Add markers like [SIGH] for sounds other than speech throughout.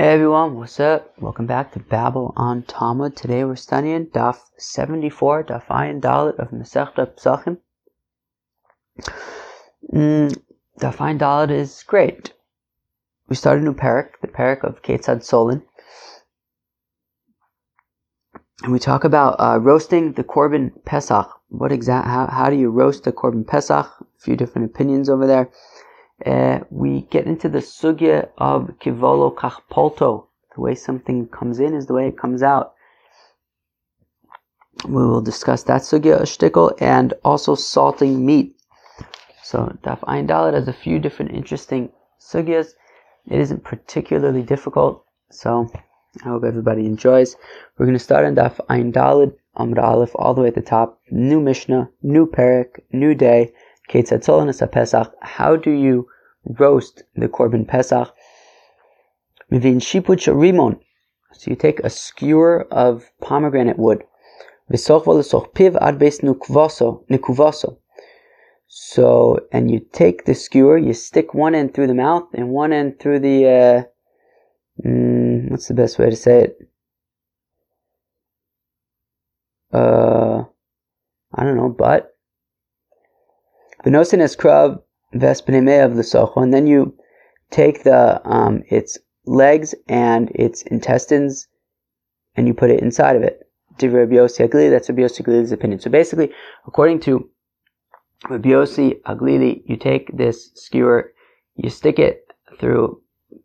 Hey everyone, what's up? Welcome back to Babel on Talmud. Today we're studying Daf 74, Daf Ayin Dalit of Masechta Psachim. Mm, Daf Ayin Dalit is great. We started a new parak, the parak of Ketzad Solin. And we talk about uh, roasting the Korban Pesach. What exact? How, how do you roast the Korban Pesach? A few different opinions over there uh, we get into the sugya of kivolo kachpolto. The way something comes in is the way it comes out. We will discuss that sugya shtickle and also salting meat. So Daf Ayin Dalit has a few different interesting sugyas. It isn't particularly difficult, so I hope everybody enjoys. We're going to start on Daf Ayin Dalit, Amud Aleph, all the way at the top. New Mishnah, new Parak, new day. How do you roast the korban pesach? Mivin shiput rimon. So you take a skewer of pomegranate wood. So, and you take the skewer, you stick one end through the mouth and one end through the, uh, mm, what's the best way to say it? Uh, I don't know, butt. Venosin es krav vespineme of and then you take the um, its legs and its intestines, and you put it inside of it. That's Rabbi Yossi Aglili's opinion. So basically, according to Rabbi Yossi Aglili, you take this skewer, you stick it through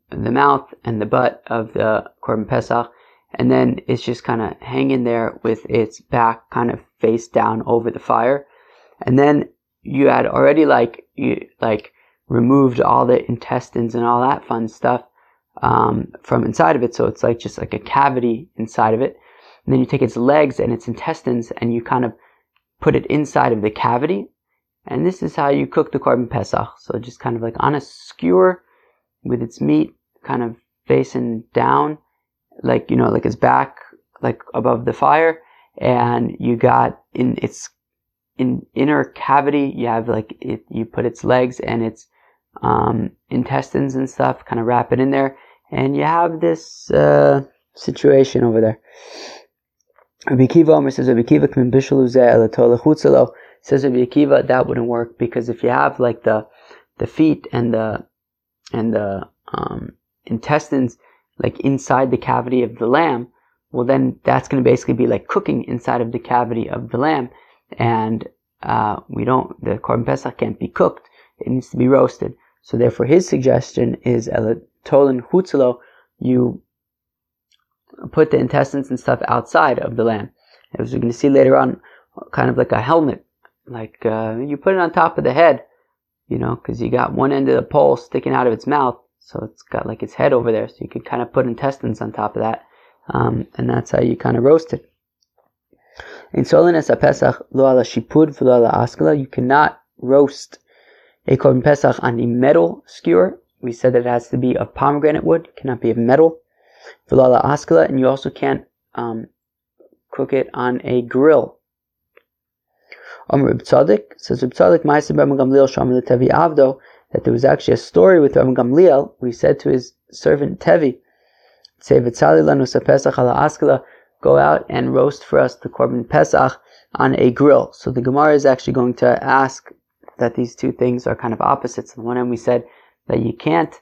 the mouth and the butt of the Korban Pesach, and then it's just kind of hanging there with its back kind of face down over the fire. And then you had already like you like removed all the intestines and all that fun stuff um, from inside of it. So it's like just like a cavity inside of it. And then you take its legs and its intestines and you kind of put it inside of the cavity. And this is how you cook the korban pesach. So just kind of like on a skewer with its meat kind of facing down, like you know, like its back like above the fire, and you got in its in inner cavity, you have like it, you put its legs and its um, intestines and stuff, kind of wrap it in there, and you have this uh, situation over there. Says that wouldn't work because if you have like the the feet and the and the um, intestines like inside the cavity of the lamb, well then that's going to basically be like cooking inside of the cavity of the lamb and uh, we don't the korban pesach can't be cooked; it needs to be roasted. So therefore, his suggestion is tolen hutzelo. You put the intestines and stuff outside of the lamb. As we're going to see later on, kind of like a helmet, like uh, you put it on top of the head, you know, because you got one end of the pole sticking out of its mouth, so it's got like its head over there. So you could kind of put intestines on top of that, um, and that's how you kind of roast it. In Solines Pesach lo ala shipud v'lo ala askala, you cannot roast a korban pesach on a metal skewer. We said that it has to be of pomegranate wood, it cannot be of metal. V'lo ala askala, and you also can't um, cook it on a grill. Amr Reb Tzadik says Reb Tzadik Ma'asim Rabban Gamliel Shomer Tevi Avdo that there was actually a story with Rabban Gamliel he said to his servant Tevi, "Say v'tzali lanu pesach ala askala." Go out and roast for us the korban pesach on a grill. So the Gemara is actually going to ask that these two things are kind of opposites. On one hand, we said that you can't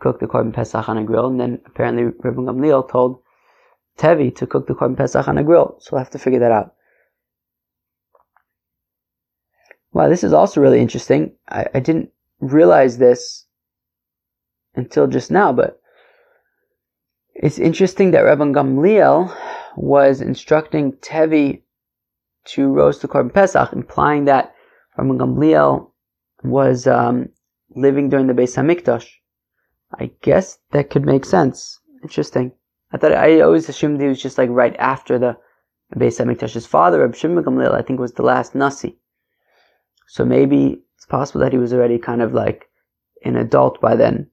cook the korban pesach on a grill, and then apparently Rabbi Gamliel told Tevi to cook the korban pesach on a grill. So we'll have to figure that out. Wow, this is also really interesting. I, I didn't realize this until just now, but it's interesting that Rabbi Gamliel was instructing Tevi to roast the korban pesach, implying that Rabban Gamliel was um, living during the Beis Hamikdash. I guess that could make sense. Interesting. I thought I always assumed he was just like right after the Beis Hamikdash. His father, Reb Shimon Gamliel, I think was the last Nasi. So maybe it's possible that he was already kind of like an adult by then.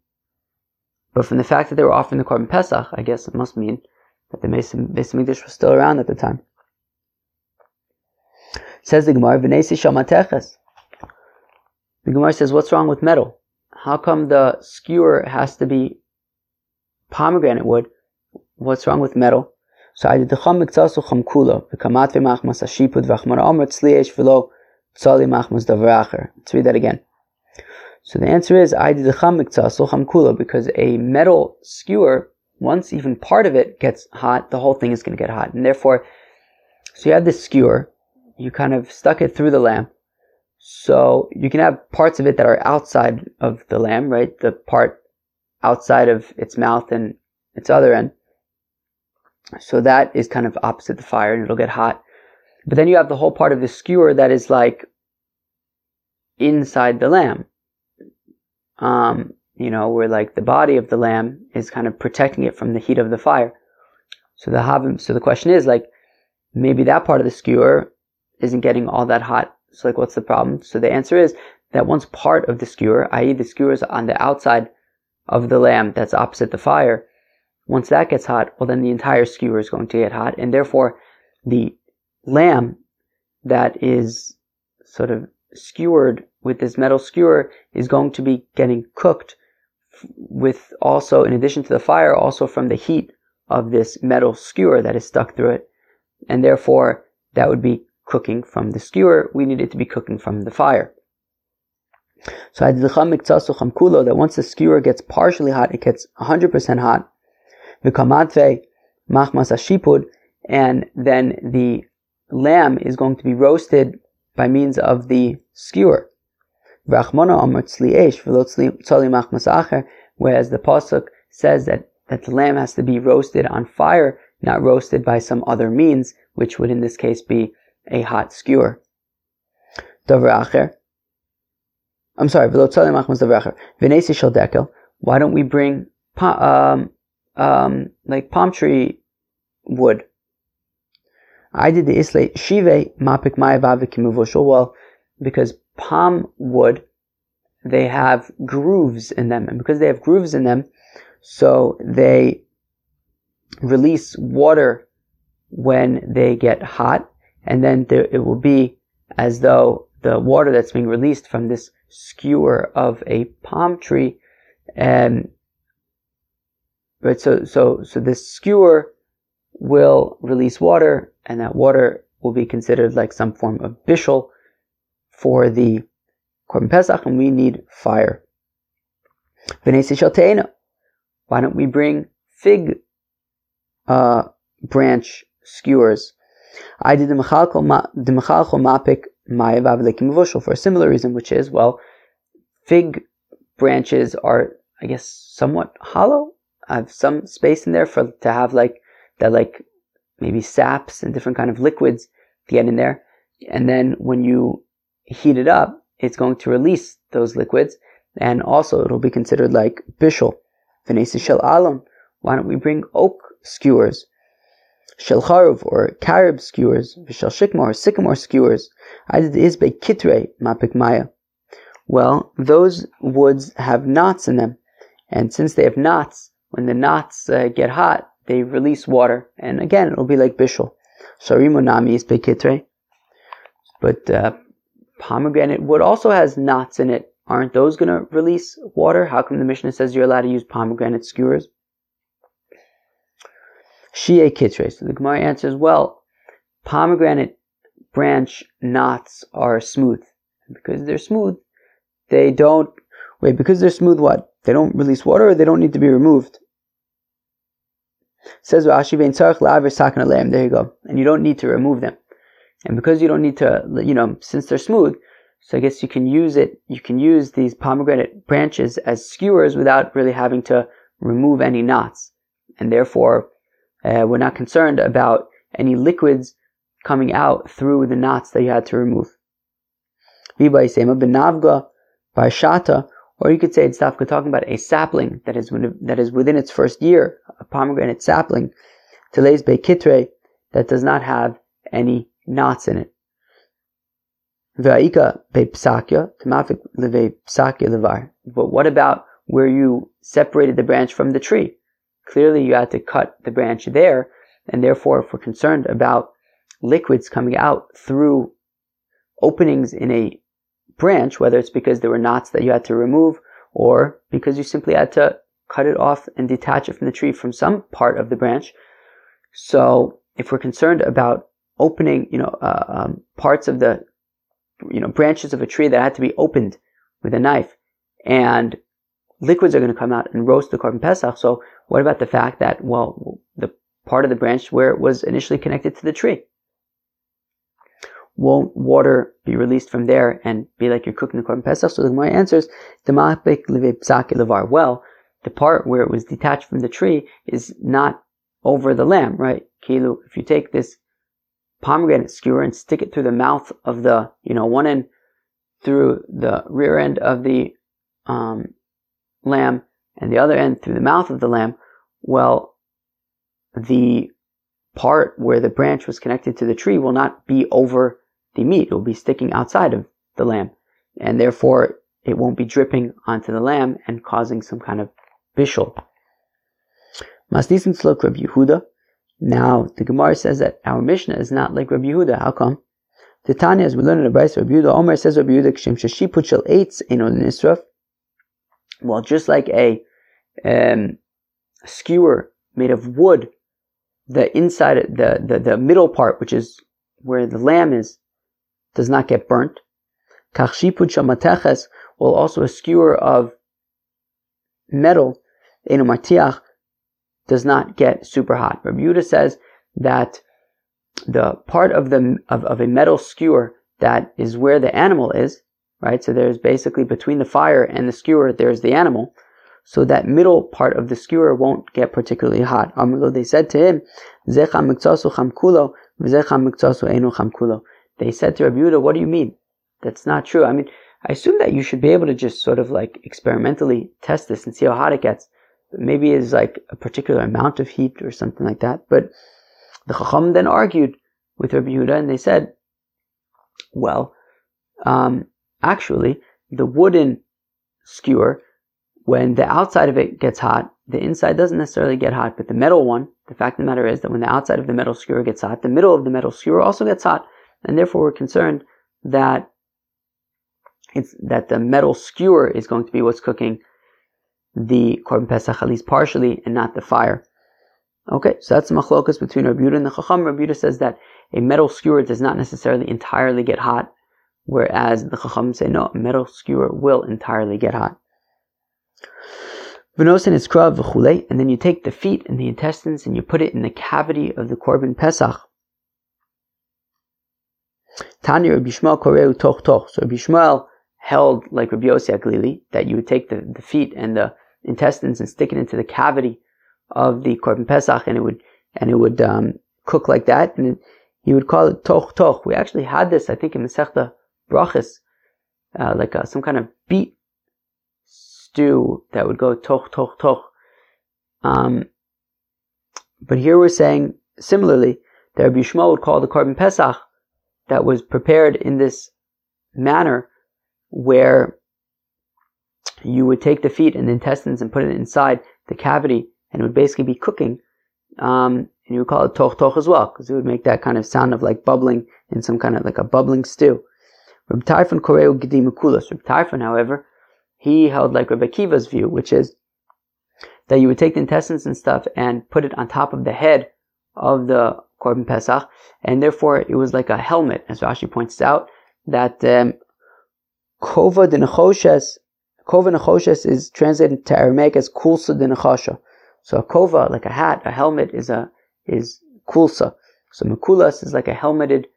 But from the fact that they were offering the korban pesach, I guess it must mean that the Beis Hamikdash was still around at the time. Says the Gemara, "V'nesi shamateches." The Gemara says, "What's wrong with metal? How come the skewer has to be pomegranate wood, what's wrong with metal? So I did the cham miktasu cham kula, v'kamat v'machmas ashipud v'achmar omer tzliesh v'lo tzali machmas davaracher. Let's read that again. So the answer is I did the cham miktasu cham kula, because a metal skewer, once even part of it gets hot, the whole thing is going to get hot. And therefore, so you have this skewer, you kind of stuck it through the lamp, so you can have parts of it that are outside of the lamb, right? The part outside of its mouth and its other end. So that is kind of opposite the fire and it'll get hot. But then you have the whole part of the skewer that is like inside the lamb. Um, you know, where like the body of the lamb is kind of protecting it from the heat of the fire. So the havim, so the question is like, maybe that part of the skewer isn't getting all that hot so like, what's the problem? So the answer is that once part of the skewer, i.e. the skewer is on the outside of the lamb that's opposite the fire, once that gets hot, well then the entire skewer is going to get hot, and therefore the lamb that is sort of skewered with this metal skewer is going to be getting cooked with also, in addition to the fire, also from the heat of this metal skewer that is stuck through it. And therefore, that would be cooking from the skewer, we need it to be cooking from the fire. So that once the skewer gets partially hot, it gets 100% hot. And then the lamb is going to be roasted by means of the skewer. Whereas the pasuk says that, that the lamb has to be roasted on fire, not roasted by some other means, which would in this case be a hot skewer. I'm sorry, Why don't we bring um, um, like palm tree wood? I did the isle shive mapik Well, because palm wood, they have grooves in them, and because they have grooves in them, so they release water when they get hot, and then there, it will be as though the water that's being released from this skewer of a palm tree, um, and right. So so so this skewer will release water, and that water will be considered like some form of bishul for the korban pesach, and we need fire. Why don't we bring fig uh, branch skewers I did the mechalchol mapik mayevav for a similar reason, which is well, fig branches are, I guess, somewhat hollow. I have some space in there for to have like that, like maybe saps and different kind of liquids to get in there, and then when you heat it up, it's going to release those liquids, and also it'll be considered like bishul. shel alum. Why don't we bring oak skewers? Shelcharov or carob skewers, Vishal shikmar or sycamore skewers, Aidid is by Kitre Mapik Maya. Well, those woods have knots in them, and since they have knots, when the knots uh, get hot, they release water, and again, it'll be like bishul. Sharimo Nami is by Kitre. But uh, pomegranate wood also has knots in it. Aren't those going to release water? How come the Mishnah says you're allowed to use pomegranate skewers? Shia Kitre. So the Gemara answers, well, pomegranate branch knots are smooth. Because they're smooth, they don't, wait, because they're smooth what? They don't release water or they don't need to be removed? Says Rashi, there you go. And you don't need to remove them. And because you don't need to, you know, since they're smooth, so I guess you can use it, you can use these pomegranate branches as skewers without really having to remove any knots. And therefore, uh, we're not concerned about any liquids coming out through the knots that you had to remove. or you could say it's talking about a sapling that is that is within its first year, a pomegranate sapling, teles kitre that does not have any knots in it. But what about where you separated the branch from the tree? Clearly, you had to cut the branch there, and therefore, if we're concerned about liquids coming out through openings in a branch, whether it's because there were knots that you had to remove or because you simply had to cut it off and detach it from the tree from some part of the branch. So if we're concerned about opening, you know, uh, um, parts of the, you know, branches of a tree that had to be opened with a knife, and liquids are going to come out and roast the korban pesach. So what about the fact that, well, the part of the branch where it was initially connected to the tree? Won't water be released from there and be like you're cooking the korban pesach? So the Gemara answers, well, the part where it was detached from the tree is not over the lamb, right? Kilu, if you take this pomegranate skewer and stick it through the mouth of the, you know, one end through the rear end of the um, lamb and the other end through the mouth of the lamb, well, the part where the branch was connected to the tree will not be over the meat. It will be sticking outside of the lamb. And therefore, it won't be dripping onto the lamb and causing some kind of bishul. Masnisim slok Yehuda. Now, the Gemara says that our Mishnah is not like Rabbi Yehuda. How come? The Tanya, as we learn in the Braisa, Rabbi Yehuda, Omer says Rabbi Yehuda, Kshem Shashi Puchel Eitz Enon Nisraf. Well, just like a um, skewer made of wood, the inside, the, the, the middle part, which is where the lamb is, does not get burnt. Kachshiput shamateches, well, also a skewer of metal, enomartiach, does not get super hot. Yehuda says that the part of the of, of a metal skewer that is where the animal is, right? So there's basically between the fire and the skewer, there's the animal. So that middle part of the skewer won't get particularly hot. They said to him, They said to Rabbi what do you mean? That's not true. I mean, I assume that you should be able to just sort of like experimentally test this and see how hot it gets. Maybe it's like a particular amount of heat or something like that. But the Chacham then argued with Rabbi Yehuda and they said, well, um, actually, the wooden skewer, when the outside of it gets hot, the inside doesn't necessarily get hot, but the metal one, the fact of the matter is that when the outside of the metal skewer gets hot, the middle of the metal skewer also gets hot, and therefore we're concerned that it's that the metal skewer is going to be what's cooking the korban pesach at least partially, and not the fire. Okay, so that's the machlokas between Rabbi Yehuda and the Chacham. Rabbi Yehuda says that a metal skewer does not necessarily entirely get hot, whereas the Chacham say no, a metal skewer will entirely get hot. V'nosin is krav v'chulei, and then you take the feet and the intestines and you put it in the cavity of the korban pesach. Tanya Rabbi Shmuel koreu toch toch. So Rabbi Shmuel held like Rabbi Yossi Aglili, that you would take the, the feet and the intestines and stick it into the cavity of the korban pesach, and it would and it would um, cook like that, and he would call it toch toch. We actually had this, I think, in Masechta Brachas, uh, like a, some kind of beet stew that would go toch toch toch. Um, but here we're saying similarly that Rabbi Shmuel would call the korban pesach that was prepared in this manner where you would take the feet and the intestines and put it inside the cavity and it would basically be cooking. Um, and you would call it toch toch as well, because it would make that kind of sound of like bubbling in some kind of like a bubbling stew. Reb Tarfon Koreu Gedimukulas. Reb Tarfon, however, he held like Reb Akiva's view, which is that you would take the intestines and stuff and put it on top of the head of the Korban Pesach, and therefore it was like a helmet, as Rashi points out, that um, Kova de Nechoshes, Kova Nechoshes is translated to Aramaic as Kulsa de. So a kova, like a hat, a helmet, is a is kulsa. So Mekulas is like a helmeted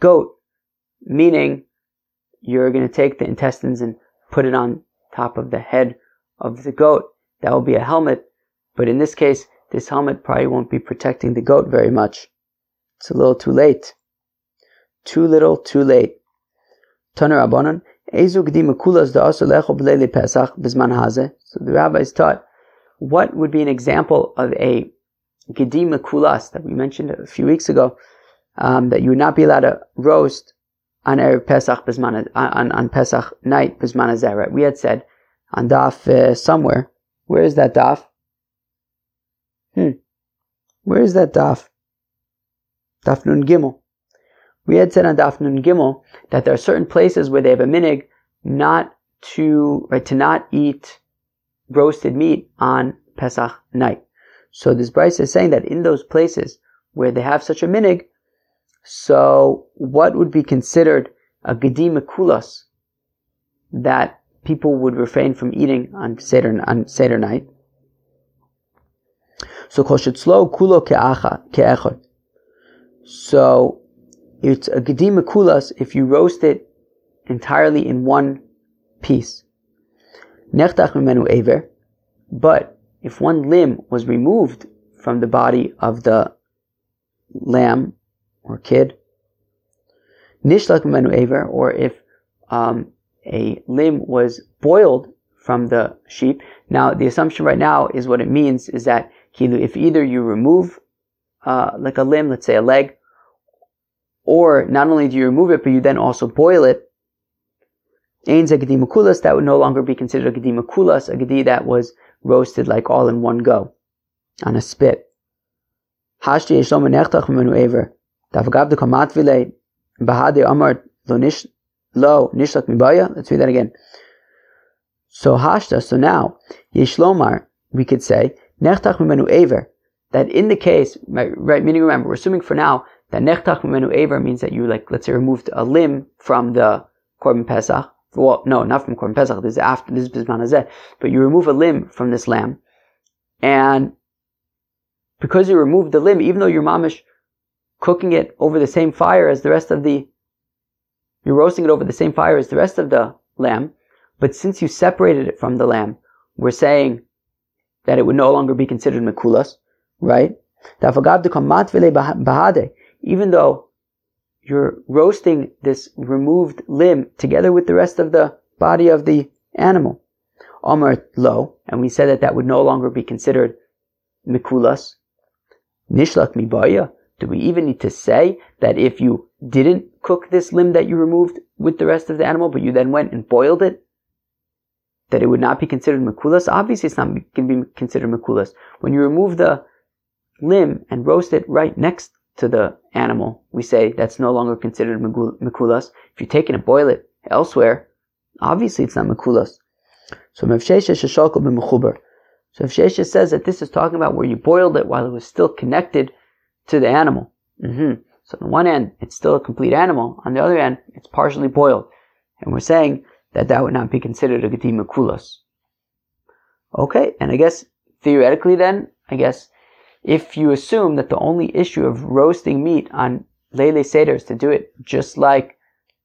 goat, meaning you're going to take the intestines and put it on top of the head of the goat. That will be a helmet. But in this case, this helmet probably won't be protecting the goat very much. It's a little too late. Too little, too late. Taner Rabbanon, So the rabbis taught, what would be an example of a Gedim Kulas that we mentioned a few weeks ago, um, that you would not be allowed to roast on Erev Pesach B'Zman, on, on Pesach night right? We had said on Daf uh, somewhere, where is that Daf? Hmm. Where is that Daf? Daf Nun Gimel. We had said on Daf Nun Gimel that there are certain places where they have a minig not to right to not eat roasted meat on Pesach night. So this Braisa is saying that in those places where they have such a minig, so what would be considered a gedim kulas that people would refrain from eating on Seder, on Seder night? So slow kulo ke'echad. So it's a gedim kulas if you roast it entirely in one piece. Nechtach mimenu ever. But if one limb was removed from the body of the lamb or kid, nishlak mimenu ever, or if um, a limb was boiled from the sheep. Now, the assumption right now is what it means is that if either you remove uh, like a limb, let's say a leg, or not only do you remove it, but you then also boil it, Ain kulas, that would no longer be considered a gedima kulas, a gedi that was roasted like all in one go, on a spit. Hashti yeshlom nechtach menu ever. Tavagav de kamat vile, bahade amar lo nish, lo nishlak mibaya. Let's read that again. So hashta, so now, yeshlomar, we could say, nechtach menu ever, that in the case, right, meaning remember, we're assuming for now that nechtach menu ever means that you like, let's say removed a limb from the korban pesach, well, no, not from Korban Pesach. This is after this is Hazeh. But you remove a limb from this lamb, and because you removed the limb, even though you're mamish cooking it over the same fire as the rest of the, you're roasting it over the same fire as the rest of the lamb, but since you separated it from the lamb, we're saying that it would no longer be considered mekulas, right? Even though you're roasting this removed limb together with the rest of the body of the animal. Omar lo, and we said that that would no longer be considered mikulas. Nishlak mibaya. Do we even need to say that if you didn't cook this limb that you removed with the rest of the animal, but you then went and boiled it, that it would not be considered mikulas? Obviously, it's not going to be considered mikulas. When you remove the limb and roast it right next to the animal, we say that's no longer considered mikulas. If you take it and boil it elsewhere, obviously it's not mikulas. So Mevshesha Sheshalko b'mechuber. So Mevshesha says that this is talking about where you boiled it while it was still connected to the animal. Mm-hmm. So on one end, it's still a complete animal. On the other end, it's partially boiled. And we're saying that that would not be considered a gedim mikulas. Okay, and I guess theoretically then, I guess if you assume that the only issue of roasting meat on Lele Seder is to do it just like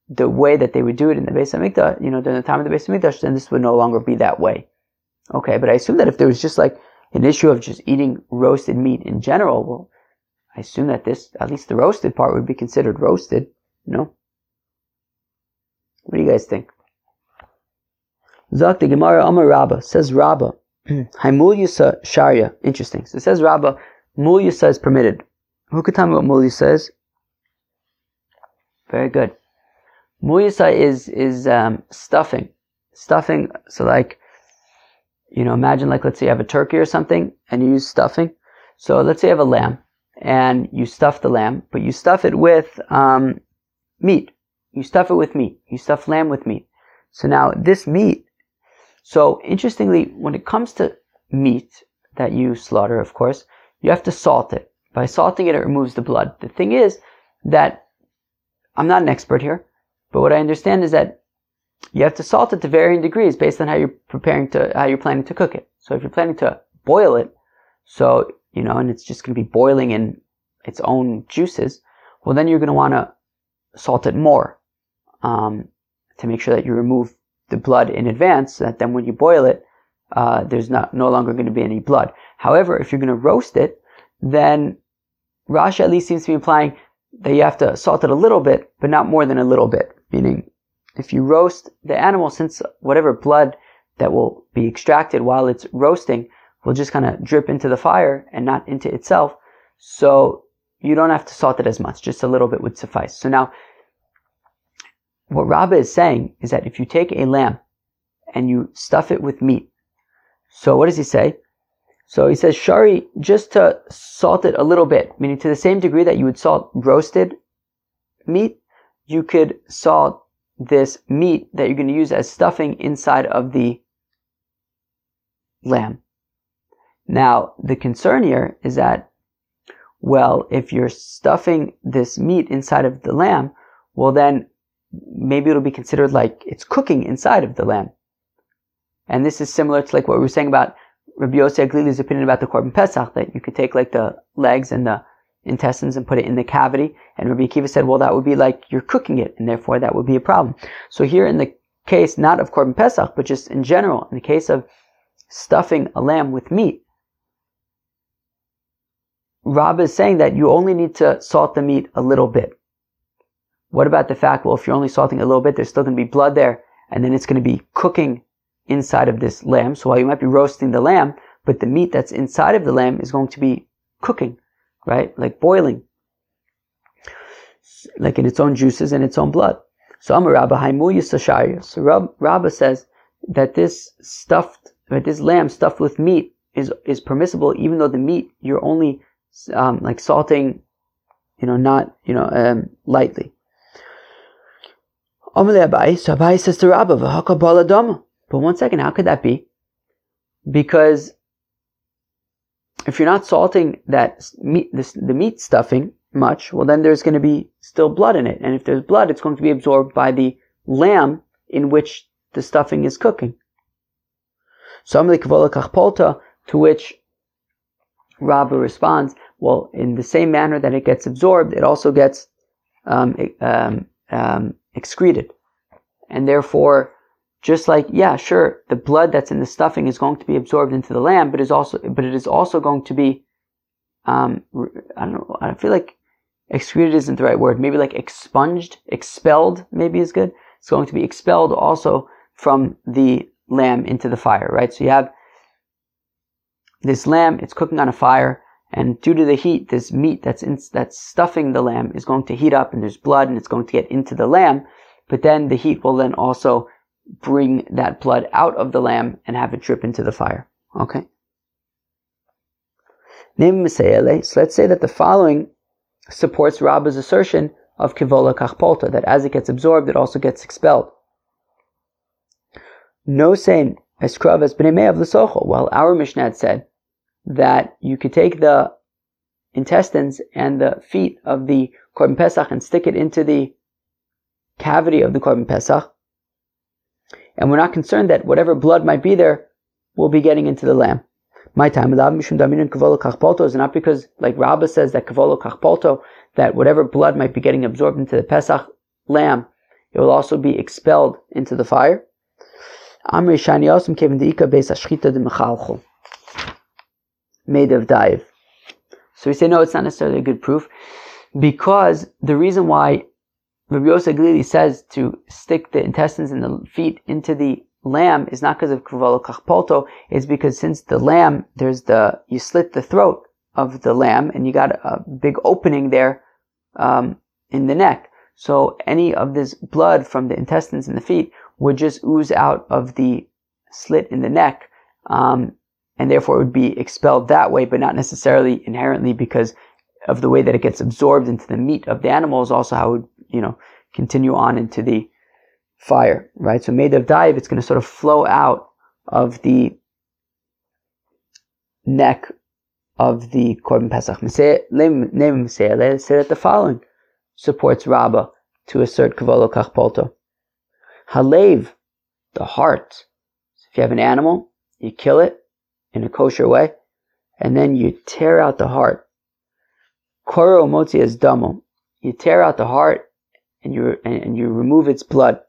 the way that they would do it in the Beis Hamikdash, you know, during the time of the Beis Hamikdash, then this would no longer be that way. Okay, but I assume that if there was just like an issue of just eating roasted meat in general, well, I assume that this, at least the roasted part, would be considered roasted. Know? What do you guys think? Zak the Gemara Amar Rabba says Rabba. [CLEARS THROAT] Haimul Yusa Sharia. Interesting. So it says Rabba Mulyasa is permitted. Who could tell me what Mul Mulyasa is? Very good. Mul Mulyasa is is um, stuffing. Stuffing. So like, you know, imagine like let's say you have a turkey or something, and you use stuffing. So let's say you have a lamb, and you stuff the lamb, but you stuff it with um, meat. You stuff it with meat. You stuff lamb with meat. So now this meat. So interestingly, when it comes to meat that you slaughter, of course, you have to salt it. By salting it, it removes the blood. The thing is that I'm not an expert here, but what I understand is that you have to salt it to varying degrees based on how you're preparing to, how you're planning to cook it. So if you're planning to boil it, so, you know, and it's just going to be boiling in its own juices, well, then you're going to want to salt it more, um, to make sure that you remove the blood in advance, so that then when you boil it, uh, there's not, no longer going to be any blood. However, if you're going to roast it, then Rashi at least seems to be implying that you have to salt it a little bit, but not more than a little bit. Meaning, if you roast the animal, since whatever blood that will be extracted while it's roasting will just kind of drip into the fire and not into itself, so you don't have to salt it as much. Just a little bit would suffice. So now, what Rabba is saying is that if you take a lamb and you stuff it with meat, so what does he say? So he says, Shari, just to salt it a little bit, meaning to the same degree that you would salt roasted meat, you could salt this meat that you're going to use as stuffing inside of the lamb. Now, the concern here is that, well, if you're stuffing this meat inside of the lamb, well then maybe it'll be considered like it's cooking inside of the lamb. And this is similar to like what we were saying about Rabbi Yosef Aglili's opinion about the Korban Pesach, that you could take like the legs and the intestines and put it in the cavity. And Rabbi Akiva said, well, that would be like you're cooking it, and therefore that would be a problem. So here in the case, not of Korban Pesach, but just in general, in the case of stuffing a lamb with meat, Rab is saying that you only need to salt the meat a little bit. What about the fact, well, if you're only salting a little bit, there's still going to be blood there, and then it's going to be cooking inside of this lamb. So while you might be roasting the lamb, but the meat that's inside of the lamb is going to be cooking, right? Like boiling. Like in its own juices and its own blood. So Amar Rabba Haimu So Rabba says that this stuffed, that this lamb stuffed with meat is, is permissible even though the meat you're only um, like salting, you know, not, you know, um, lightly. Amalei so Abai says to Rabba, But one second, how could that be? Because if you're not salting that meat, this, the meat stuffing much, well then there's going to be still blood in it. And if there's blood, it's going to be absorbed by the lamb in which the stuffing is cooking. So to which Rabba responds, well, in the same manner that it gets absorbed, it also gets um, um, um, excreted. And therefore, just like, yeah, sure, the blood that's in the stuffing is going to be absorbed into the lamb, but is also, but it is also going to be, um, I don't know, I feel like excreted isn't the right word. Maybe like expunged, expelled, maybe is good. It's going to be expelled also from the lamb into the fire, right? So you have this lamb, it's cooking on a fire, and due to the heat, this meat that's in, that's stuffing the lamb is going to heat up, and there's blood, and it's going to get into the lamb. But then the heat will then also bring that blood out of the lamb and have it drip into the fire. Okay. So let's say that the following supports Rabba's assertion of kivola kachpolta, that as it gets absorbed, it also gets expelled. No saying eskrav as b'nei of the. Well, our Mishnah said that you could take the intestines and the feet of the korban pesach and stick it into the cavity of the korban pesach, and we're not concerned that whatever blood might be there will be getting into the lamb. My time, is not because, like Rabba says, that kavolo kachpolto, that whatever blood might be getting absorbed into the Pesach lamb, it will also be expelled into the fire. Made of dive. So we say, no, it's not necessarily a good proof, because the reason why Rabbi Yosef Glili says to stick the intestines and the feet into the lamb is not because of kavalo kachpolto, it's because since the lamb, there's the, you slit the throat of the lamb and you got a big opening there, um, in the neck. So any of this blood from the intestines and the feet would just ooze out of the slit in the neck, um, and therefore it would be expelled that way, but not necessarily inherently because of the way that it gets absorbed into the meat of the animal is also how it would, you know, continue on into the fire, right? So made of dive, it's going to sort of flow out of the neck of the Korban Pesach. Say that the following supports Rabbah to assert Kavolo Kachpolto. Halev, the heart. So if you have an animal, you kill it in a kosher way, and then you tear out the heart. Koro motzi as damo. You tear out the heart and you and you remove its blood.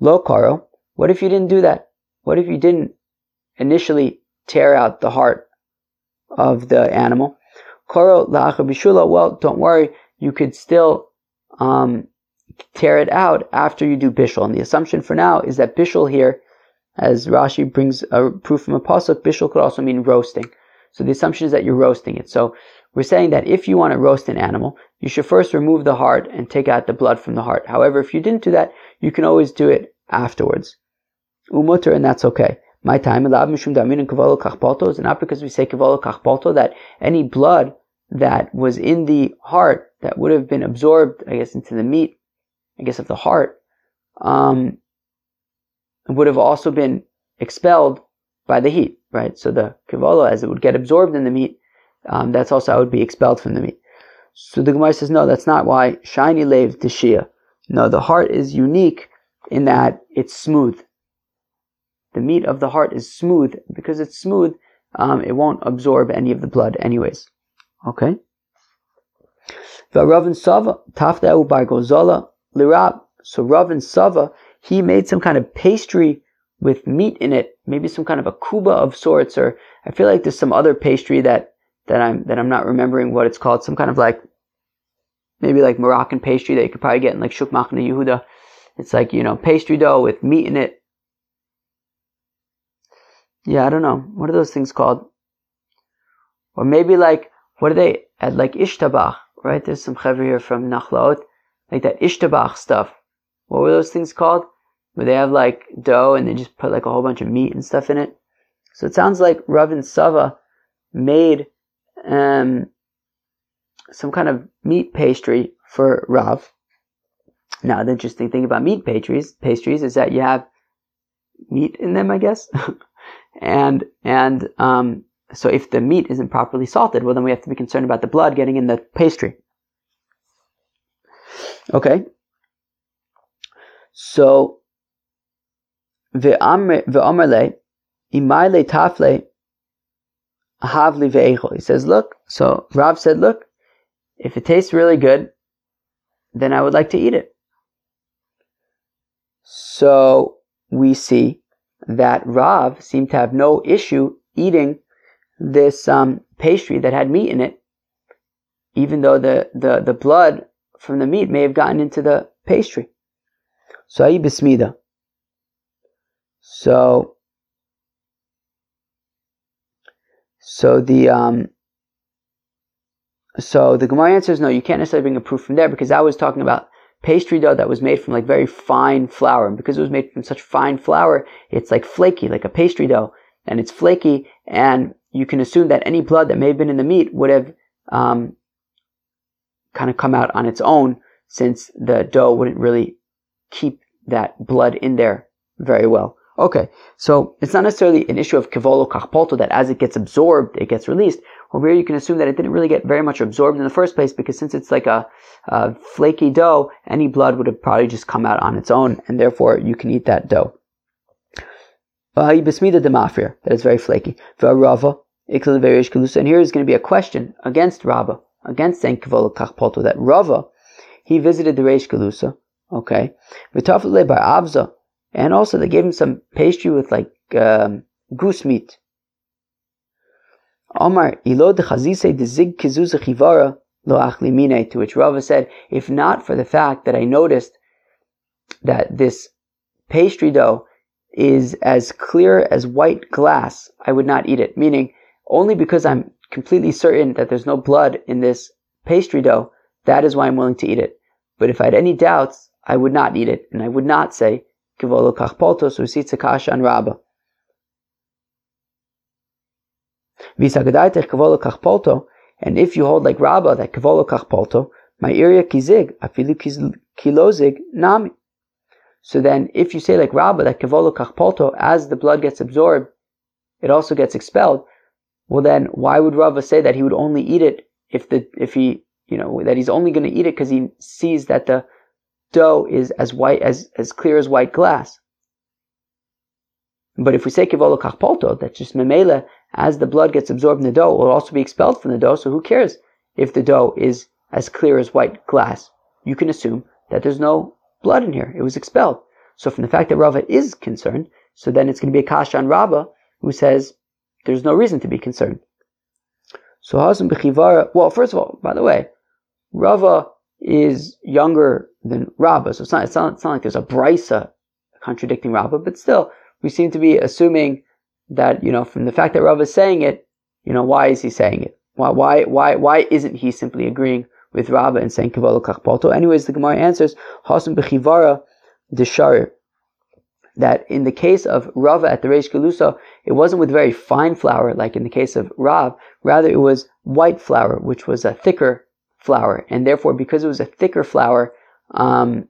Lo karo. What if you didn't do that? What if you didn't initially tear out the heart of the animal? Koro la'acha bishula. Well, don't worry. You could still um, tear it out after you do bishul. And the assumption for now is that bishul here, as Rashi brings a proof from a pasuk, bishul could also mean roasting. So the assumption is that you're roasting it. So we're saying that if you want to roast an animal, you should first remove the heart and take out the blood from the heart. However, if you didn't do that, you can always do it afterwards. Umutter, and that's okay. My time, is not because we say kavolo kachpolto that any blood that was in the heart that would have been absorbed, I guess, into the meat, I guess, of the heart, um, would have also been expelled by the heat, right? So the kivolo, as it would get absorbed in the meat, um, that's also how it would be expelled from the meat. So the Gemara says, no, that's not why shiny lave tishia. No, the heart is unique in that it's smooth. The meat of the heart is smooth. Because it's smooth, um, it won't absorb any of the blood anyways. Okay? So Rav Gozola, Lirab. So Rav and Sava, he made some kind of pastry with meat in it, maybe some kind of a kuba of sorts, or I feel like there's some other pastry that, that I'm, that I'm not remembering what it's called, some kind of like, maybe like Moroccan pastry that you could probably get in like Shuk Machne Yehuda. It's like, you know, pastry dough with meat in it. Yeah, I don't know. What are those things called? Or maybe like, what are they, at like Ishtabach, right? There's some chaver here from Nachlaot, like that Ishtabach stuff. What were those things called? Where they have like dough and they just put like a whole bunch of meat and stuff in it. So it sounds like Rav and Sava made um, some kind of meat pastry for Rav. Now, the interesting thing about meat pastries, pastries is that you have meat in them, I guess. [LAUGHS] and, and, um, so if the meat isn't properly salted, well, then we have to be concerned about the blood getting in the pastry. Okay. So, ve'amarle, imayle tafle, havli ve'echol. He says, look, so Rav said, look, if it tastes really good, then I would like to eat it. So we see that Rav seemed to have no issue eating this um, pastry that had meat in it, even though the, the, the blood from the meat may have gotten into the pastry. So ayi bismida. So so the um so the Gemara answers no, you can't necessarily bring a proof from there because I was talking about pastry dough that was made from like very fine flour. And because it was made from such fine flour, it's like flaky, like a pastry dough. And it's flaky, and you can assume that any blood that may have been in the meat would have um, kind of come out on its own since the dough wouldn't really keep that blood in there very well. Okay, so it's not necessarily an issue of kivolo kachpolto that as it gets absorbed, it gets released. Over here, you can assume that it didn't really get very much absorbed in the first place because since it's like a, a flaky dough, any blood would have probably just come out on its own, and therefore you can eat that dough. That is very flaky. And here is going to be a question against Rava, against saying kivolo kachpolto, that Rava, he visited the Reish Galusa, okay, and also they gave him some pastry with like um, goose meat. Omar ilo de zig kizuza chivara lo achlimine, to which Rava said, if not for the fact that I noticed that this pastry dough is as clear as white glass, I would not eat it. Meaning, only because I'm completely certain that there's no blood in this pastry dough, that is why I'm willing to eat it. But if I had any doubts, I would not eat it, and I would not say, Kivolo kachpoltos usitza kasha an rabba. kivolo kachpolto, and if you hold like Rabba that kivolo kachpolto, my area kizig, afilu kilozig nami. So then, if you say like Rabba that kivolo kachpolto, as the blood gets absorbed, it also gets expelled. Well, then why would Rava say that he would only eat it if the if he you know that he's only going to eat it because he sees that the dough is as white as as clear as white glass. But if we say kivolo kachpolto, that's just memela, as the blood gets absorbed in the dough, it will also be expelled from the dough. So who cares if the dough is as clear as white glass? You can assume that there's no blood in here; it was expelled. So from the fact that Rava is concerned, so then it's going to be a kasha on Rava who says there's no reason to be concerned. So Hasan b'chivara. Well, first of all, by the way, Rava is younger than Rabbah. So it's not, it's not, it's not like there's a brisa contradicting Rabbah, but still, we seem to be assuming that, you know, from the fact that Rabbah is saying it, you know, why is he saying it? Why, why, why, why isn't he simply agreeing with Rabbah and saying Kabbalah Kachpoto? Anyways, the Gemara answers, Hasan Bechivara Desharir. That in the case of Rava at the Reish Galusa, it wasn't with very fine flour like in the case of Rav, rather it was white flour, which was a thicker flour. And therefore, because it was a thicker flour, um,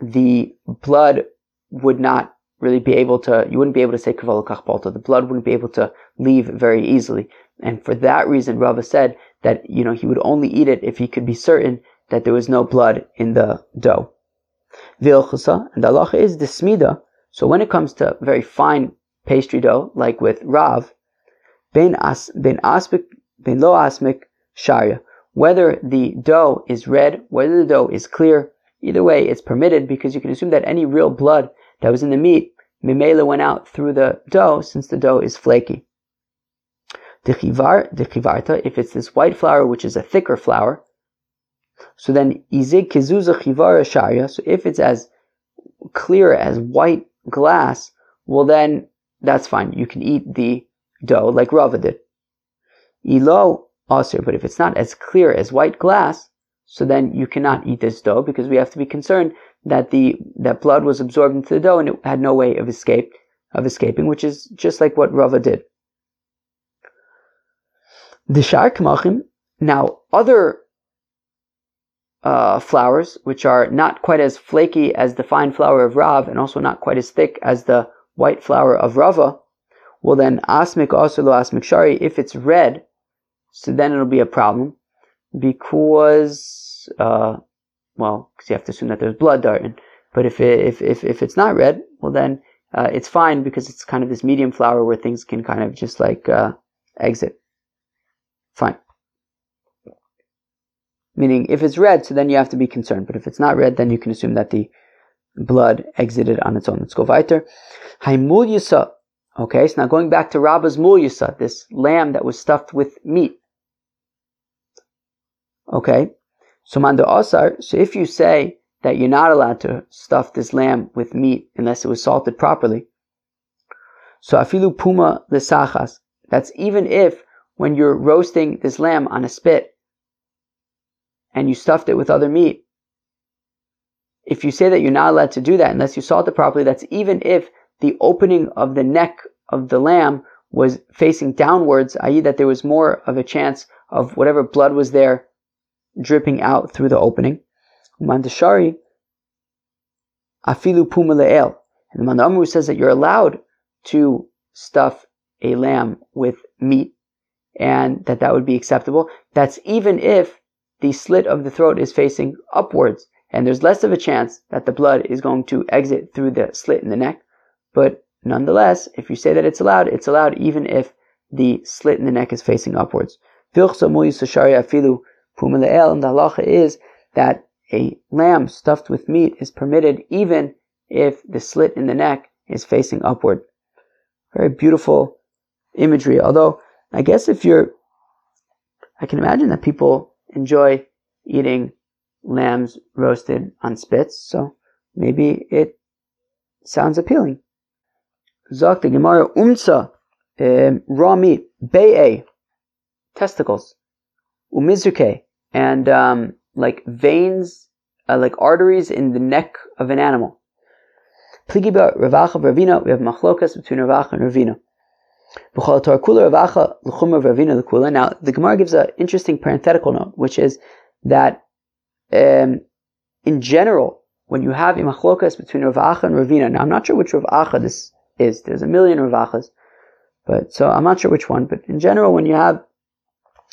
the blood would not really be able to, you wouldn't be able to say kavala kachbalta. The blood wouldn't be able to leave very easily. And for that reason, Rava said that, you know, he would only eat it if he could be certain that there was no blood in the dough. Vilchasa, and the is the smida. So when it comes to very fine pastry dough, like with Rav, ben as, ben asmik, ben lo asmik, sharia. Whether the dough is red, whether the dough is clear, either way, it's permitted because you can assume that any real blood that was in the meat, mimela went out through the dough since the dough is flaky. The chivarta, if it's this white flour, which is a thicker flour, so then izig kizuza chivara sharia. So if it's as clear as white glass, well then that's fine. You can eat the dough like Rava did. Ilo but if it's not as clear as white glass, so then you cannot eat this dough because we have to be concerned that the that blood was absorbed into the dough and it had no way of escape of escaping, which is just like what Rava did. The shar kamachim. Now, other uh, flours, which are not quite as flaky as the fine flour of Rav, and also not quite as thick as the white flour of Rava, well then asmik also lo asmik shari. If it's red, so then it'll be a problem because, uh, well, because you have to assume that there's blood darting. But if it, if if if it's not red, well then uh, it's fine because it's kind of this medium flower where things can kind of just like uh, exit. Fine. Meaning, if it's red, so then you have to be concerned. But if it's not red, then you can assume that the blood exited on its own. Let's go weiter. Okay, so now going back to Rabba's mulyasa, this lamb that was stuffed with meat. Okay, so manda asar. So if you say that you're not allowed to stuff this lamb with meat unless it was salted properly, so afilu puma lesachas. That's even if when you're roasting this lamb on a spit, and you stuffed it with other meat, if you say that you're not allowed to do that unless you salt it properly, that's even if the opening of the neck of the lamb was facing downwards, i.e., that there was more of a chance of whatever blood was there dripping out through the opening. Mandashari, afilu puma le'el. And the Mandamru says that you're allowed to stuff a lamb with meat and that that would be acceptable. That's even if the slit of the throat is facing upwards, and there's less of a chance that the blood is going to exit through the slit in the neck. But nonetheless, if you say that it's allowed, it's allowed even if the slit in the neck is facing upwards. And the halacha is that a lamb stuffed with meat is permitted even if the slit in the neck is facing upward. Very beautiful imagery. Although, I guess if you're, I can imagine that people enjoy eating lambs roasted on spits, so maybe it sounds appealing. Zok the Gemara umza um, raw meat be'e testicles umizuke and um, like veins uh, like arteries in the neck of an animal. Pligiba Rav Acha Ravina, we have machlokas between Rav Acha and Ravina. Now, the Gemara gives an interesting parenthetical note, which is that um, in general, when you have imachlokas between Rav Acha and Ravina, now I'm not sure which Rav Acha this is. There's a million Rav Achas, but so I'm not sure which one. But in general, when you have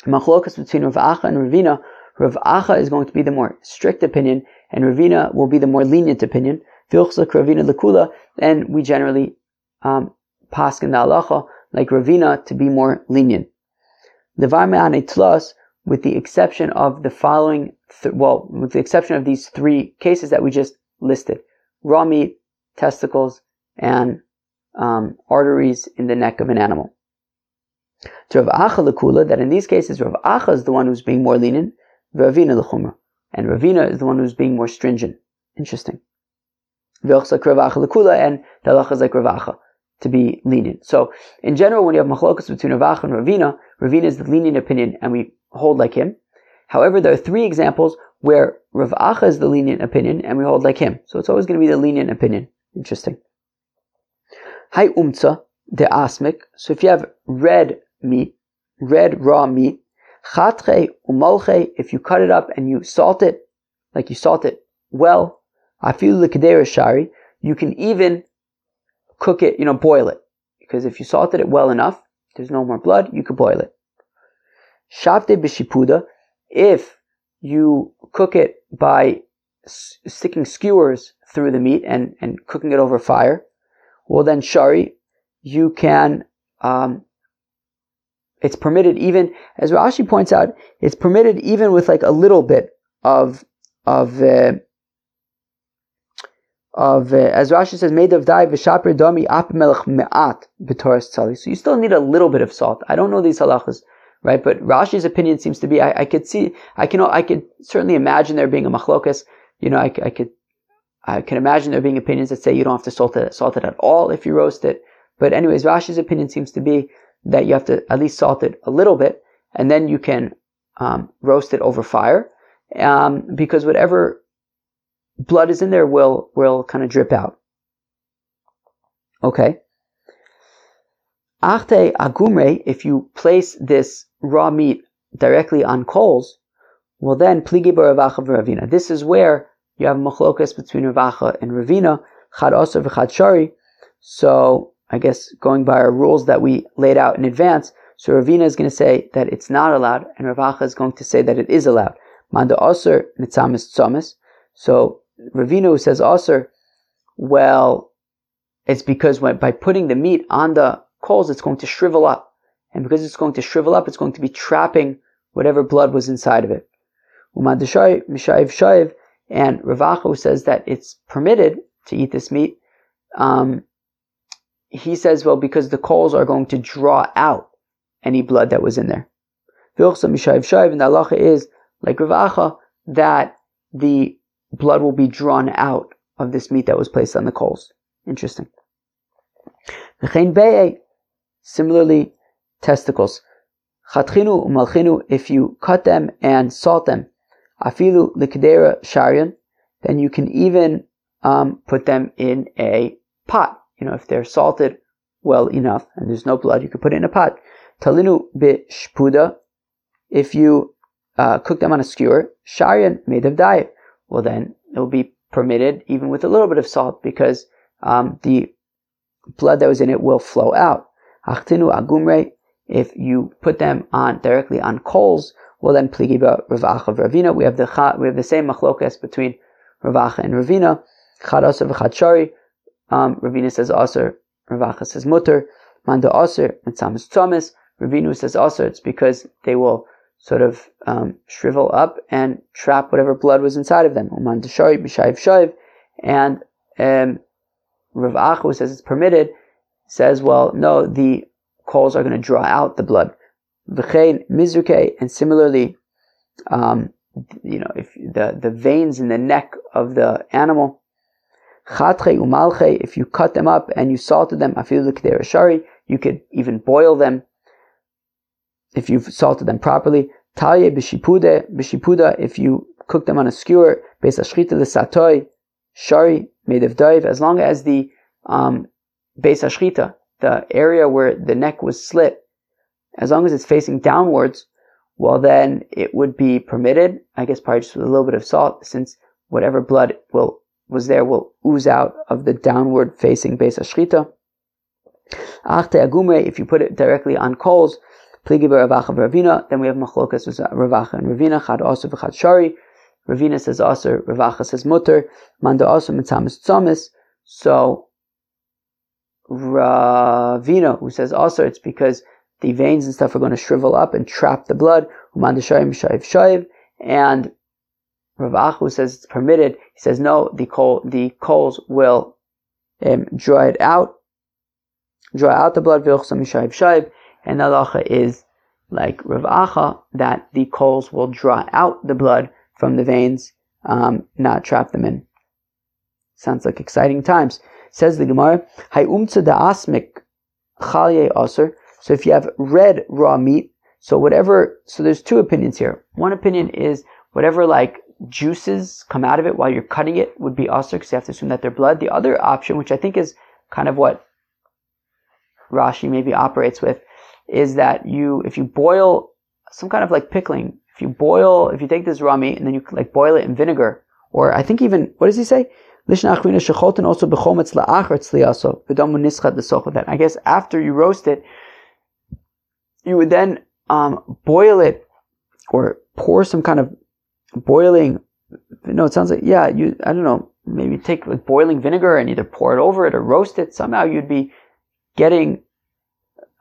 machlokas between Rav Acha and Ravina, Rav Acha is going to be the more strict opinion, and Ravina will be the more lenient opinion. Vilchzak Ravina Lakula, and we generally um, pass in the halacha like Ravina, to be more lenient. The Varmeane Tlos, with the exception of the following, th- well, with the exception of these three cases that we just listed raw meat, testicles, and um, arteries in the neck of an animal. To Rav Acha Lakula, that in these cases Rav Acha is the one who's being more lenient, Ravina Lechumra, and Ravina is the one who's being more stringent. Interesting. Rav Acha and the is like Rav Acha to be lenient. So in general, when you have machlokas between Ravach and Ravina, Ravina is the lenient opinion and we hold like him. However, there are three examples where Rav Acha is the lenient opinion and we hold like him. So it's always going to be the lenient opinion. Interesting. Hai umtza de asmik. So if you have red meat, red raw meat, chatre umalche, if you cut it up and you salt it, like you salt it well, afilu l'kedera shari, you can even cook it, you know, boil it. Because if you salted it well enough, there's no more blood, you could boil it. Shavte b'shipuda, if you cook it by sticking skewers through the meat and, and cooking it over fire, well then shari, you can, um, it's permitted even, as Rashi points out, it's permitted even with like a little bit of, of, uh, of uh, as Rashi says, made of dye v'shaper domi melech me'at b'toras tzali. So you still need a little bit of salt. I don't know these halachas, right? But Rashi's opinion seems to be, I, I could see, I can, I could certainly imagine there being a machlokas. You know, I, I could, I can imagine there being opinions that say you don't have to salt it, salt it at all if you roast it. But anyways, Rashi's opinion seems to be that you have to at least salt it a little bit, and then you can um, roast it over fire, um, because whatever blood is in there will will kind of drip out. Okay. Achte agumre, if you place this raw meat directly on coals, well then pligi Rav Acha v'Ravina. This is where you have machlokas between Rav Acha and Ravina, chad oser v'chad shari. So I guess going by our rules that we laid out in advance, so Ravina is going to say that it's not allowed, and Rav Acha is going to say that it is allowed. Manda oser mitzamis tzomis. So Ravina says oser, well, it's because when, by putting the meat on the coals, it's going to shrivel up. And because it's going to shrivel up, it's going to be trapping whatever blood was inside of it. Umadashayiv Shayiv, and Rav Acha says that it's permitted to eat this meat. Um, he says, well, because the coals are going to draw out any blood that was in there. And the halacha is, like Rav Acha, that the blood will be drawn out of this meat that was placed on the coals. Interesting. Similarly, testicles. Chatchinu if you cut them and salt them, afilu likdera sharian, then you can even um, put them in a pot. You know, if they're salted well enough and there's no blood, you can put it in a pot. Talinu bishpuda, if you uh, cook them on a skewer, sharian made of dye, well then it will be permitted even with a little bit of salt because um, the blood that was in it will flow out. Achtinu agumre, if you put them on directly on coals, well then pligiba ravacha ravina. We have the we have the same machlokas between ravacha and ravina. Chadas v'chad shari. Um, Ravina says aser, Rav Acha says mutter. Manda aser, mitzamas tzomis. Ravina says aser. It's because they will sort of um, shrivel up and trap whatever blood was inside of them. Manda shari b'shayiv shayiv. And um, says it's permitted, says, well, no, the coals are going to draw out the blood. V'chein mizruke, and similarly, um, you know, if the, the veins in the neck of the animal, umalche, if you cut them up and you salted them, afilu shari, you could even boil them if you've salted them properly. Talye b'shipude, b'shipuda, if you cook them on a skewer, beis ashchita l'satoy, shari, made of daiv, as long as the um, beis ashchita, the area where the neck was slit, as long as it's facing downwards, well then it would be permitted, I guess probably just with a little bit of salt, since whatever blood will was there will ooze out of the downward facing beis ashchita. Achte agume, if you put it directly on coals, pligi ravacha ravina, then we have machlokas with ravacha and ravina, chad also v'chad shari. Ravina says also, ravacha says mutter, manda also mitzamis tzomis. So Ravina, who says also it's because the veins and stuff are going to shrivel up and trap the blood. Umandashari, mitzamis, shav, and Rav Acha says it's permitted. He says no, the coal, the coals will um, draw it out, draw out the blood. And the halacha is like Rav Acha that the coals will draw out the blood from the veins, um, not trap them in. Sounds like exciting times. Says the Gemara, Hayumtza chalye aser. So if you have red raw meat, so whatever, so there's two opinions here. One opinion is whatever like juices come out of it while you're cutting it would be aser because you have to assume that they're blood. The other option, which I think is kind of what Rashi maybe operates with, is that you, if you boil some kind of like pickling, if you boil, if you take this raw meat and then you like boil it in vinegar, or I think even, what does he say? Also. That I guess after you roast it, you would then um, boil it or pour some kind of boiling. No, it sounds like yeah. You I don't know. Maybe take like boiling vinegar and either pour it over it or roast it. Somehow you'd be getting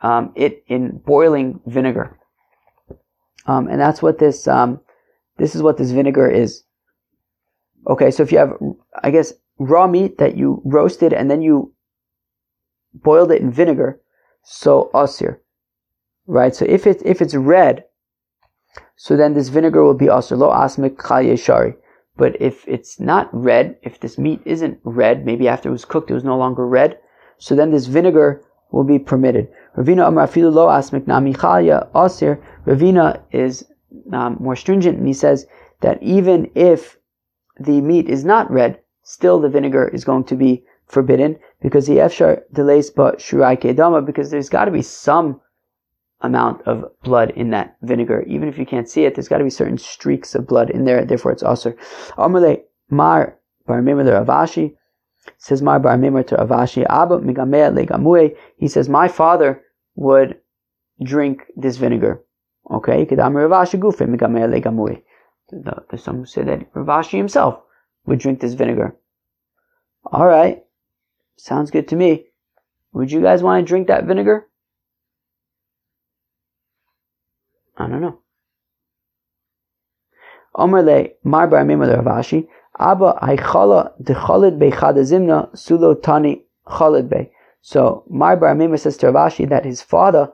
um, it in boiling vinegar, um, and that's what this um, this is what this vinegar is. Okay, so if you have, I guess, raw meat that you roasted and then you boiled it in vinegar, so asir, right? So if it if it's red, so then this vinegar will be asir lo asmik shari. But if it's not red, if this meat isn't red, maybe after it was cooked it was no longer red, so then this vinegar will be permitted. Ravina Filu Lo Asmik Nami Asir. Ravina is um, more stringent and he says that even if the meat is not red, still the vinegar is going to be forbidden because the efshar delays but shurai kedama because there's got to be some amount of blood in that vinegar. Even if you can't see it, there's got to be certain streaks of blood in there. Therefore, it's also Amale Mar Bar Rav Ashi says Mar Bar to Rav Ashi Abba Migamea Legamue. He says my father would drink this vinegar. Okay, Kedam Rav Ashi Gufe Migamea Legamue. There's some who say that Ravashi himself would drink this vinegar. All right, sounds good to me. Would you guys want to drink that vinegar? I don't know. Rav Ashi, Abba Chadazimna Sulo Tani. So Marbar Mimar says to Rav Ashi that his father,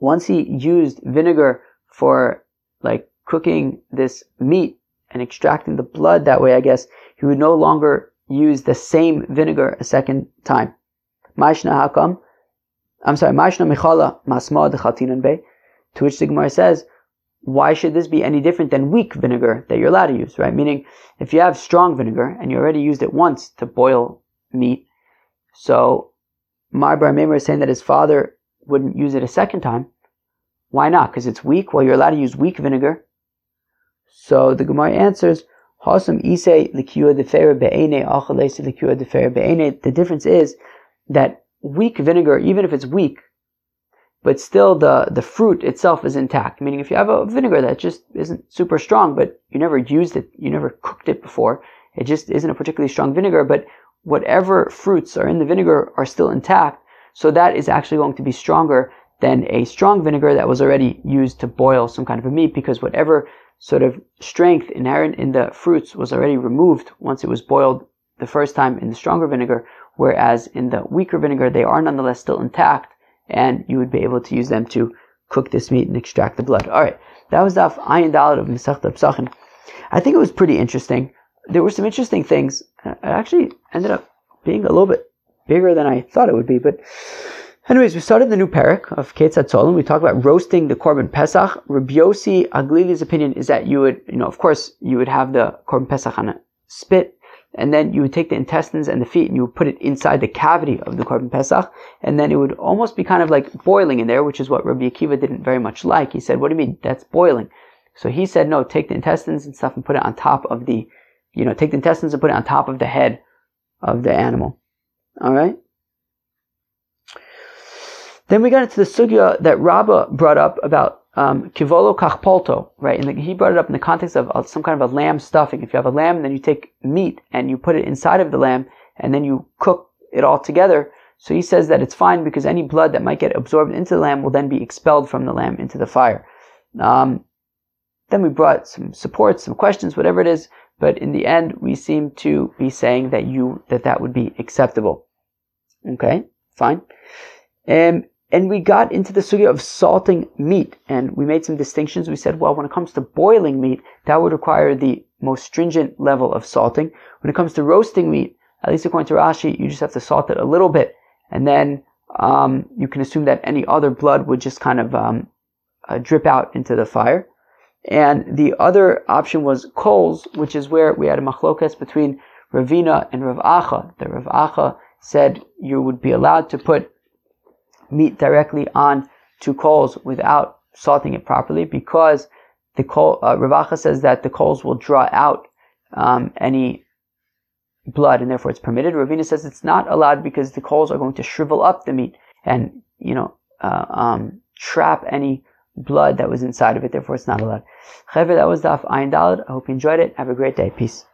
once he used vinegar for like cooking this meat and extracting the blood that way, I guess, he would no longer use the same vinegar a second time. Mashna hakam. I'm sorry, Maishna michala masma de be. To which the Gemara says, why should this be any different than weak vinegar that you're allowed to use, right? Meaning, if you have strong vinegar and you already used it once to boil meat, so Marbar Mimar is saying that his father wouldn't use it a second time. Why not? Because it's weak. Well, you're allowed to use weak vinegar. So the Gemara answers. The difference is that weak vinegar, even if it's weak, but still the, the fruit itself is intact. Meaning if you have a vinegar that just isn't super strong, but you never used it, you never cooked it before, it just isn't a particularly strong vinegar, but whatever fruits are in the vinegar are still intact, so that is actually going to be stronger than a strong vinegar that was already used to boil some kind of a meat because whatever sort of strength inherent in the fruits was already removed once it was boiled the first time in the stronger vinegar, whereas in the weaker vinegar they are nonetheless still intact and you would be able to use them to cook this meat and extract the blood. Alright, that was Daf Ayin Dalit of Masechta Pesachim. I think it was pretty interesting. There were some interesting things. Uh, it actually ended up being a little bit bigger than I thought it would be, but Anyways, we started the new parak of Ketzat Solim. We talked about roasting the Korban Pesach. Rabbi Yossi HaGlili's opinion is that you would, you know, of course, you would have the Korban Pesach on a spit, and then you would take the intestines and the feet and you would put it inside the cavity of the Korban Pesach, and then it would almost be kind of like boiling in there, which is what Rabbi Akiva didn't very much like. He said, what do you mean? That's boiling. So he said, no, take the intestines and stuff and put it on top of the, you know, take the intestines and put it on top of the head of the animal. Alright? Then we got into the sugya that Rabbah brought up about um, kivolo kachpolto, right? And he brought it up in the context of some kind of a lamb stuffing. If you have a lamb, then you take meat and you put it inside of the lamb, and then you cook it all together. So he says that it's fine because any blood that might get absorbed into the lamb will then be expelled from the lamb into the fire. Um, then we brought some support, some questions, whatever it is, but in the end, we seem to be saying that you that that would be acceptable. Okay, fine. Um, and we got into the sugya of salting meat, and we made some distinctions. We said, well, when it comes to boiling meat, that would require the most stringent level of salting. When it comes to roasting meat, at least according to Rashi, you just have to salt it a little bit, and then um, you can assume that any other blood would just kind of um, uh, drip out into the fire. And the other option was coals, which is where we had a machlokas between Ravina and Rav Acha. The Rav Acha said you would be allowed to put meat directly on to coals without salting it properly because the coal, uh, Rav Acha says that the coals will draw out um, any blood, and therefore it's permitted. Ravina says it's not allowed because the coals are going to shrivel up the meat and you know uh, um, trap any blood that was inside of it. Therefore, it's not allowed. Cheved, that was Daf Ayin Dalad. I hope you enjoyed it. Have a great day. Peace.